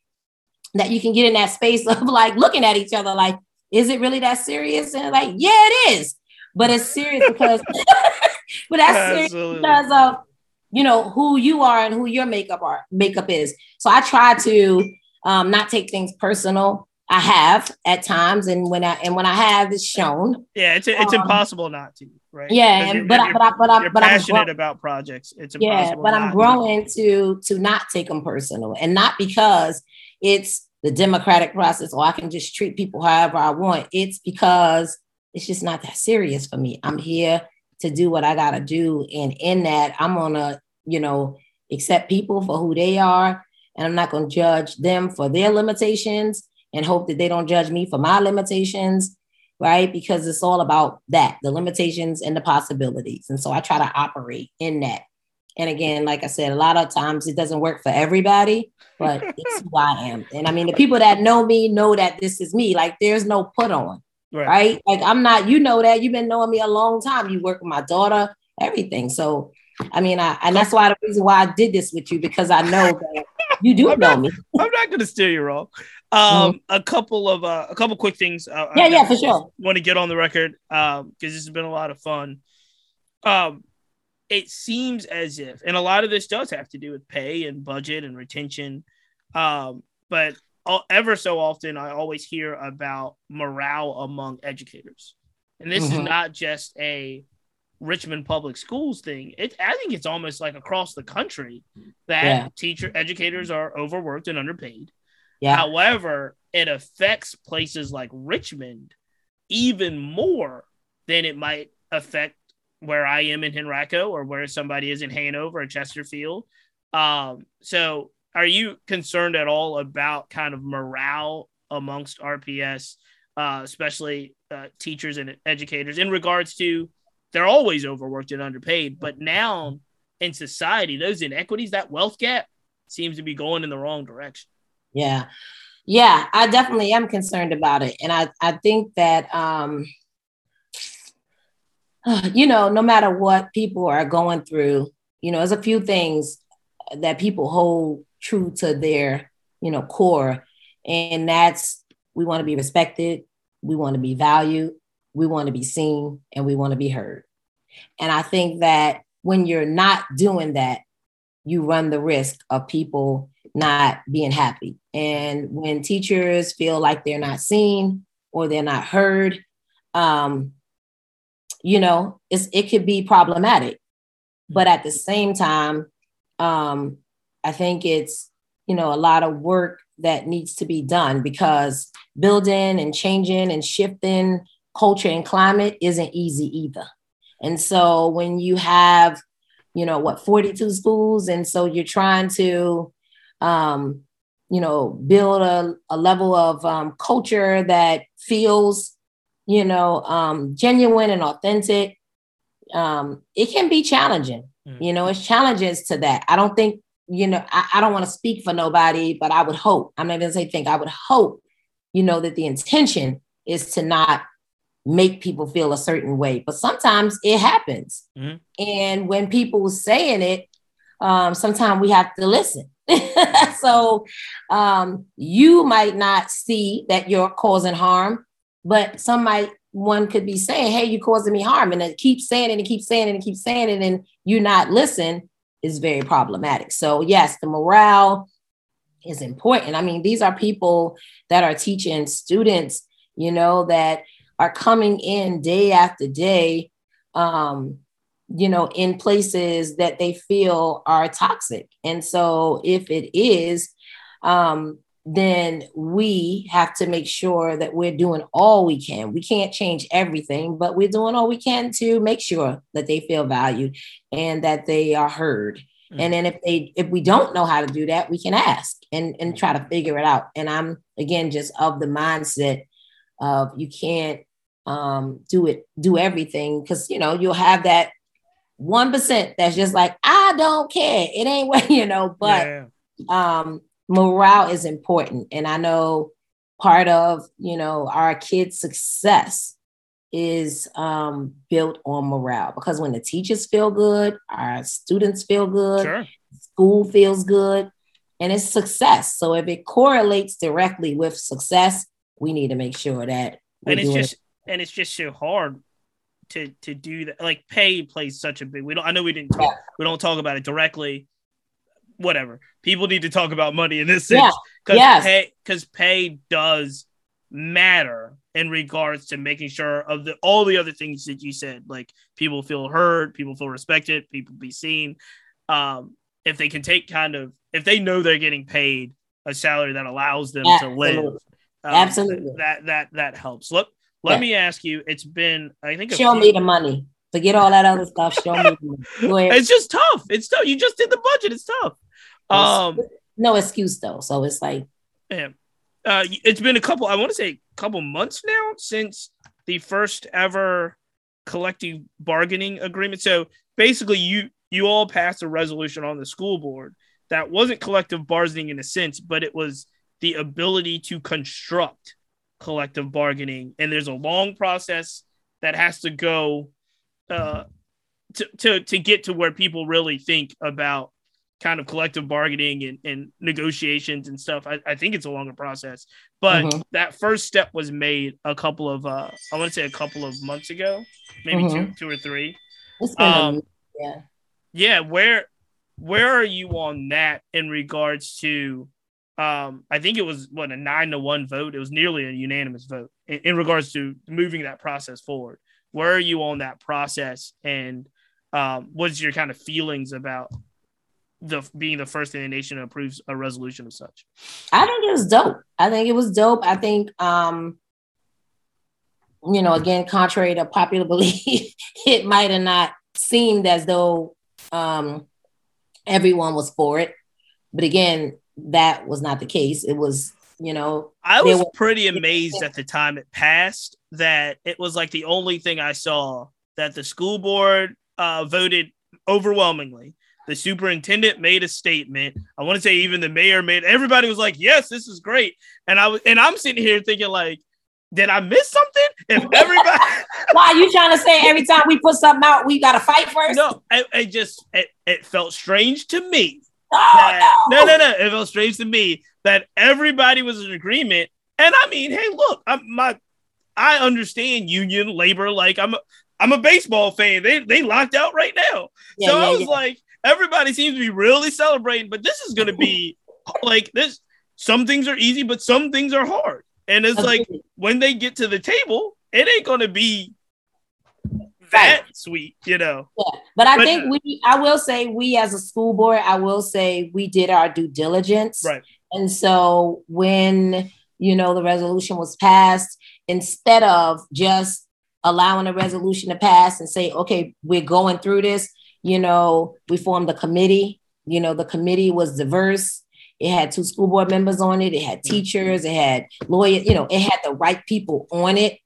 that you can get in that space of like looking at each other like, is it really that serious? And like, yeah, it is. But it's serious because, but that's serious because of you know who you are and who your makeup are makeup is. So I try to um, not take things personal. I have at times, and when I and when I have, it's shown. Yeah, it's it's Um, impossible not to, right? Yeah, and but I, but I, but I, but I'm passionate about projects. It's yeah, but I'm to. growing to to not take them personal, and not because it's the democratic process or I can just treat people however I want. It's because it's just not that serious for me. I'm here to do what I gotta do, and in that, I'm gonna you know accept people for who they are, and I'm not gonna judge them for their limitations and hope that they don't judge me for my limitations right? Because it's all about that the limitations and the possibilities. And so I try to operate in that. And again, like I said, a lot of times it doesn't work for everybody, but it's who I am. And I mean, the people that know me know that this is me. Like there's no put on, Right. right? Like I'm not, you know that you've been knowing me a long time. You work with my daughter, everything. So, I mean, I, and that's why the reason why I did this with you because I know that you do I'm know not- me. I'm not going to steer you wrong. Um, a couple of uh, a couple quick things. Uh, Mm-hmm. Yeah, yeah, for sure. Want to get on the record um because this has been a lot of fun. Um, it seems as if, and a lot of this does have to do with pay and budget and retention. Um, but all, ever so often, I always hear about morale among educators, and this is Mhm. not just a Richmond Public Schools thing. It, I think it's almost like across the country that Yeah. teacher educators are overworked and underpaid. Yeah. However, it affects places like Richmond even more than it might affect where I am in Henrico or where somebody is in Hanover or Chesterfield. Um, so, are you concerned at all about kind of morale amongst RPS, uh, especially uh, teachers and educators, in regards to they're always overworked and underpaid, but now in society, those inequities, that wealth gap, seems to be going in the wrong direction. Yeah. Yeah, I definitely am concerned about it. And I, I think that, um, you know, no matter what people are going through, you know, there's a few things that people hold true to their, you know, core. And that's we want to be respected, we want to be valued, we want to be seen, and we want to be heard. And I think that when you're not doing that, you run the risk of people not being happy. And when teachers feel like they're not seen or they're not heard, um, you know, it's, it could be problematic. But at the same time, um, I think it's, you know, a lot of work that needs to be done because building and changing and shifting culture and climate isn't easy either. And so when you have, you know, what, 42 schools, and so you're trying to, um, you know, build a, a level of um, culture that feels, you know, um, genuine and authentic, um, it can be challenging. Mm. You know, it's challenges to that. I don't think, you know, I, I don't want to speak for nobody, but I would hope, I'm not even gonna say think, I would hope, you know, that the intention is to not make people feel a certain way. But sometimes it happens. Mhm. And when people saying it, um, sometimes we have to listen. so um, you might not see that you're causing harm, but some might one could be saying, "Hey, you're causing me harm," and it keeps saying it and keeps saying it and keeps saying it, and you not listen is very problematic. So yes, the morale is important. I mean, these are people that are teaching students, you know, that are coming in day after day, um, you know, in places that they feel are toxic. And so if it is, um, then we have to make sure that we're doing all we can. We can't change everything, but we're doing all we can to make sure that they feel valued and that they are heard. Mm-hmm. And then if they if we don't know how to do that, we can ask and and try to figure it out. And I'm again just of the mindset of you can't um, do it do everything because you know you'll have that one percent that's just like I don't care. It ain't what you know, but yeah. um morale is important. And I know part of, you know, our kids' success is um, built on morale because when the teachers feel good, our students feel good, sure. school feels good, and it's success. So if it correlates directly with success, we need to make sure that and it's just and it's just so hard to to do that. Like pay plays such a big. We don't. I know we didn't. Talk, yeah. We don't talk about it directly, whatever. People need to talk about money in this sense because yeah. yes. pay because pay does matter in regards to making sure of the all the other things that you said, like people feel heard, people feel respected, people be seen. Um, if they can take kind of if they know they're getting paid a salary that allows them Absolutely. to live, um, Absolutely, that that that helps. Look, let yeah. me ask you. It's been I think show few, me the money. Forget all that other stuff. Show me. It's just tough. It's tough. You just did the budget. It's tough. Um, no excuse though. So it's like, yeah, uh, it's been a couple. I want to say a couple months now since the first ever collective bargaining agreement. So basically, you you all passed a resolution on the school board that wasn't collective bargaining in a sense, but it was the ability to construct collective bargaining. And there's a long process that has to go uh, to, to to get to where people really think about kind of collective bargaining and, and negotiations and stuff. I, I, think it's a longer process, but mm-hmm. that first step was made a couple of uh, I want to say a couple of months ago, maybe mm-hmm. two two or three. Um, yeah, yeah. Where where are you on that in regards to? Um, I think it was what a nine to one vote. It was nearly a unanimous vote in, in regards to moving that process forward. Where are you on that process, and um, what's your kind of feelings about the being the first in the nation to approve a resolution of such? I think it was dope. I think it was dope. I think um you know, again, contrary to popular belief, it might have not seemed as though um everyone was for it. But again, that was not the case. It was, you know, I was pretty amazed at the time it passed that it was like the only thing I saw that the school board uh, voted overwhelmingly the superintendent made a statement. I want to say even the mayor made. Everybody was like, "Yes, this is great," and I was, and I'm sitting here thinking like, did I miss something? If everybody, why are you trying to say every time we put something out, we got to fight first? No, it, it just it, it, felt strange to me. Oh, that, no. no, no, no. It felt strange to me that everybody was in agreement. And I mean, hey, look, I'm my, I understand union labor. Like I'm, a, I'm a baseball fan. They they locked out right now. Yeah, so yeah, I was yeah. like, everybody seems to be really celebrating, but this is going to be like this. Some things are easy, but some things are hard. And it's like when they get to the table, it ain't going to be that right. sweet, you know. Yeah. But I but, think we, I will say, we as a school board, I will say we did our due diligence. Right. And so when, you know, the resolution was passed, instead of just allowing a resolution to pass and say, okay, we're going through this, you know, we formed a committee. You know, the committee was diverse. It had two school board members on it. It had teachers. It had lawyers. You know, it had the right people on it.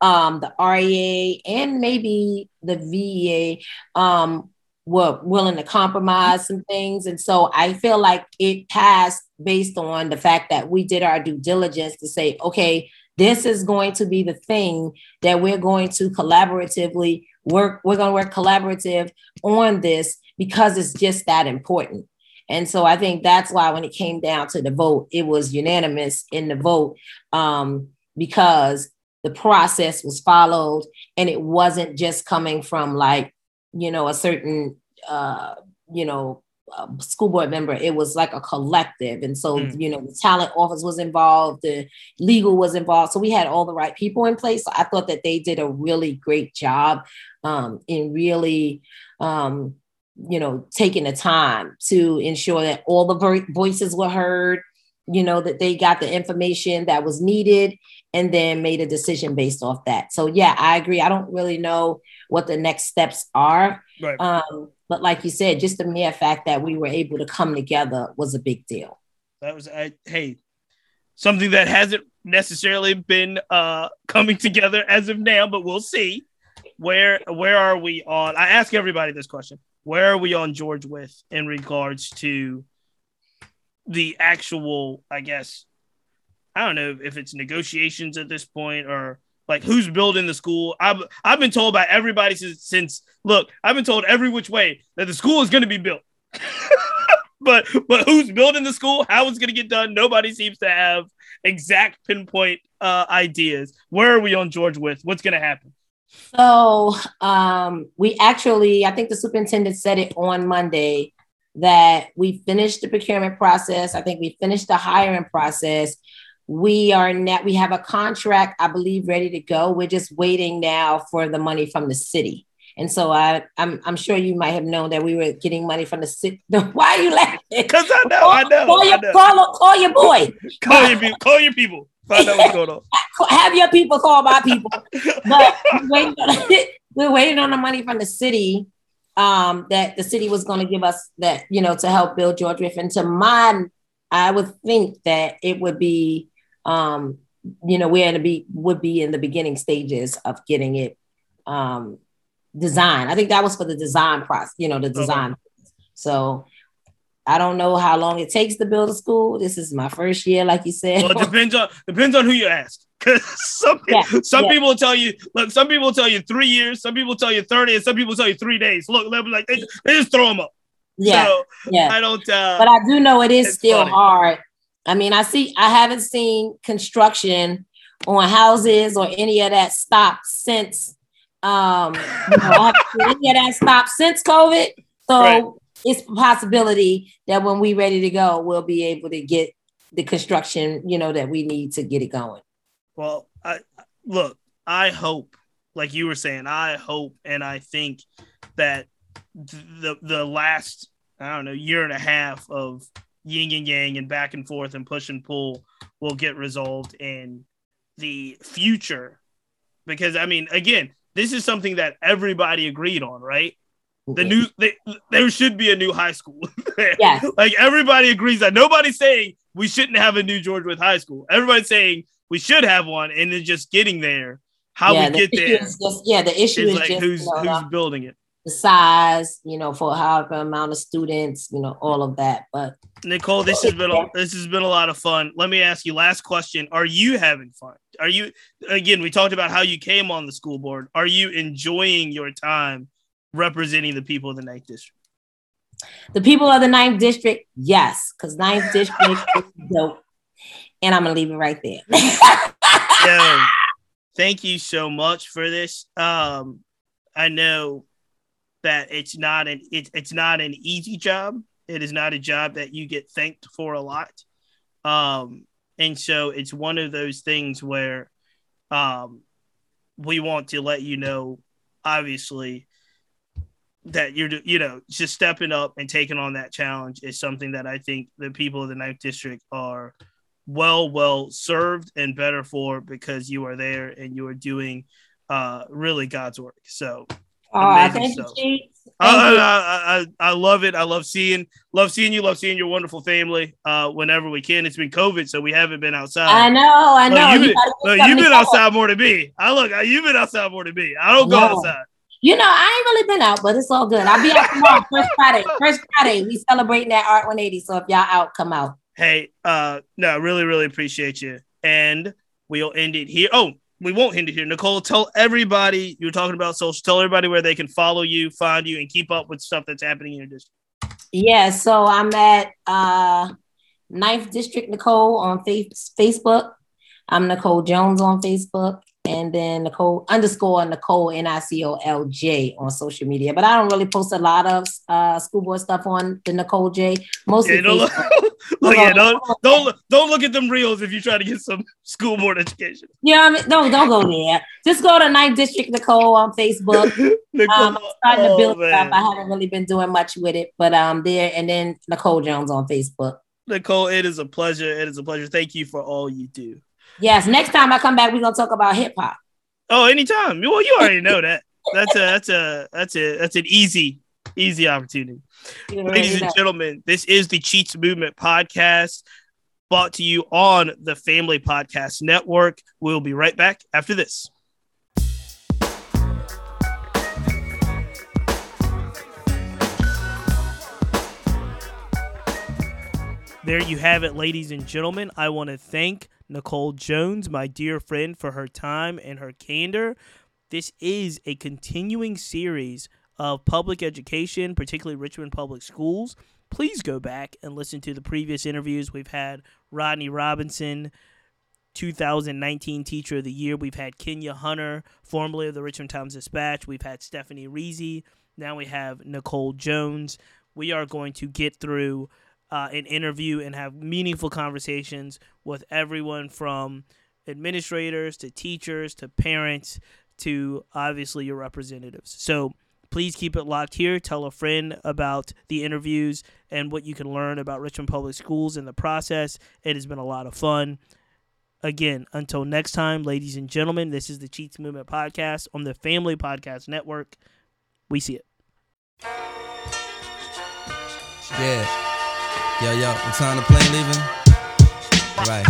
Um, the REA and maybe the VEA um, were willing to compromise some things. And so I feel like it passed based on the fact that we did our due diligence to say, okay, this is going to be the thing that we're going to collaboratively work. We're going to work collaborative on this because it's just that important. And so I think that's why when it came down to the vote, it was unanimous in the vote um, because the process was followed and it wasn't just coming from like, you know, a certain, uh, you know, school board member. It was like a collective. And so, mm. you know, the talent office was involved, the legal was involved. So we had all the right people in place. So I thought that they did a really great job um, in really, um, you know, taking the time to ensure that all the voices were heard, you know, that they got the information that was needed and then made a decision based off that. So, yeah, I agree. I don't really know what the next steps are. Right. Um, but like you said, just the mere fact that we were able to come together was a big deal. That was, I, hey, something that hasn't necessarily been uh, coming together as of now, but we'll see. Where where are we on? I ask everybody this question: Where are we on George Wythe in regards to the actual? I guess I don't know if it's negotiations at this point or like who's building the school. I've I've been told by everybody since since look, I've been told every which way that the school is going to be built. but but who's building the school? How it's going to get done? Nobody seems to have exact pinpoint uh, ideas. Where are we on George Wythe? What's going to happen? So um, we actually, I think the superintendent said it on Monday that we finished the procurement process. I think we finished the hiring process we are now we have a contract i believe ready to go we're just waiting now for the money from the city and so I, I'm, I'm sure you might have known that we were getting money from the city. Why are you laughing? Because I know, I know. Call your, I know. Call, call your boy. call your people. Call your people. Find out what's going on. Have your people call my people. but we're waiting, on, we're waiting on the money from the city. Um, that the city was going to give us that you know to help build George Riff. And to mine, I would think that it would be um, you know, we're to be would be in the beginning stages of getting it um, designed. I think that was for the design process, you know, the design. Okay. So I don't know how long it takes to build a school. This is my first year, like you said. Well, it depends on depends on who you ask. Because some yeah, some yeah. people tell you, look, some people tell you three years, some people tell you 30, and some people tell you three days. Look, they'll be like, they, they just throw them up. Yeah. So yeah. I don't uh, but I do know it is still funny. hard I mean, I see, I haven't seen construction on houses or any of that stop since, um, you know, any of that stop since COVID. So right. it's a possibility that when we're ready to go, we'll be able to get the construction, you know, that we need to get it going. Well, I look, I hope, like you were saying, I hope and I think that the the last I don't know year and a half of yin and yang and back and forth and push and pull will get resolved in the future. Because I mean, again, this is something that everybody agreed on, right? The new they, there should be a new high school. yeah. Like everybody agrees that nobody's saying we shouldn't have a new George Wythe high school. Everybody's saying we should have one, and then just getting there. How yeah, we get there. Just, yeah, the issue is, is like just, who's you know, who's building it the size, you know, for however amount of students, you know, all of that. But Nicole, this has been a, this has been a lot of fun. Let me ask you last question: Are you having fun? Are you again? We talked about how you came on the school board. Are you enjoying your time representing the people of the ninth district? The people of the ninth district, yes, because ninth district is dope. And I'm gonna leave it right there. Yo, thank you so much for this. Um, I know that it's not an it, it's not an easy job. It is not a job that you get thanked for a lot. Um, and so it's one of those things where um, we want to let you know, obviously, that you're you know just stepping up and taking on that challenge is something that I think the people of the ninth district are well well served and better for because you are there and you are doing uh, really God's work. So Oh, thank you, Chief. I, I, I, love it. I love seeing, love seeing you, love seeing your wonderful family. Uh, whenever we can. It's been COVID, so we haven't been outside. I know, I know. you've been, you you've been outside more than me. I look, you've been outside more than me. I don't go outside. You know, I ain't really been out, but it's all good. I'll be out tomorrow, first Friday. First Friday, we celebrating that Art 180. So if y'all out, come out. Hey, uh, no, really, really appreciate you. And we'll end it here. Oh, we won't it here. Nicole, tell everybody you're talking about social. Tell everybody where they can follow you, find you, and keep up with stuff that's happening in your district. Yeah, so I'm at uh Ninth District Nicole on face- Facebook. I'm Nicole Jones on Facebook, and then Nicole underscore Nicole N I C O L J on social media. But I don't really post a lot of uh school board stuff on the Nicole J. Mostly Yeah, don't look, look, yeah, don't, don't look- don't look at them reels if you try to get some school board education. Yeah, I mean, no, don't go there. Just go to Ninth District Nicole on Facebook. Nicole, Um, I'm starting to oh, build it up. I haven't really been doing much with it, but um, there and then Nicole Jones on Facebook. Nicole, it is a pleasure. It is a pleasure. Thank you for all you do. Yes, next time I come back, we're gonna talk about hip hop. Oh, anytime. Well, you already know that. That's a that's a that's a that's an easy easy opportunity. Ladies and know. gentlemen, this is the Cheats Movement podcast brought to you on the Family Podcast Network. We'll be right back after this. There you have it, ladies and gentlemen. I want to thank Nicole Jones, my dear friend, for her time and her candor. This is a continuing series of public education, particularly Richmond Public Schools. Please go back and listen to the previous interviews. We've had Rodney Robinson, 2019 Teacher of the Year. We've had Kenya Hunter, formerly of the Richmond Times Dispatch. We've had Stephanie Rizzi. Now we have Nicole Jones. We are going to get through uh, an interview and have meaningful conversations with everyone from administrators to teachers to parents to obviously your representatives. So please keep it locked here. Tell a friend about the interviews and what you can learn about Richmond Public Schools in the process. It has been a lot of fun. Again, until next time, ladies and gentlemen, this is the Cheats Movement Podcast on the Family Podcast Network. We see it. Yeah. Yo, yo, what time the plane leaving? Right.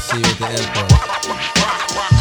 See you at the airport.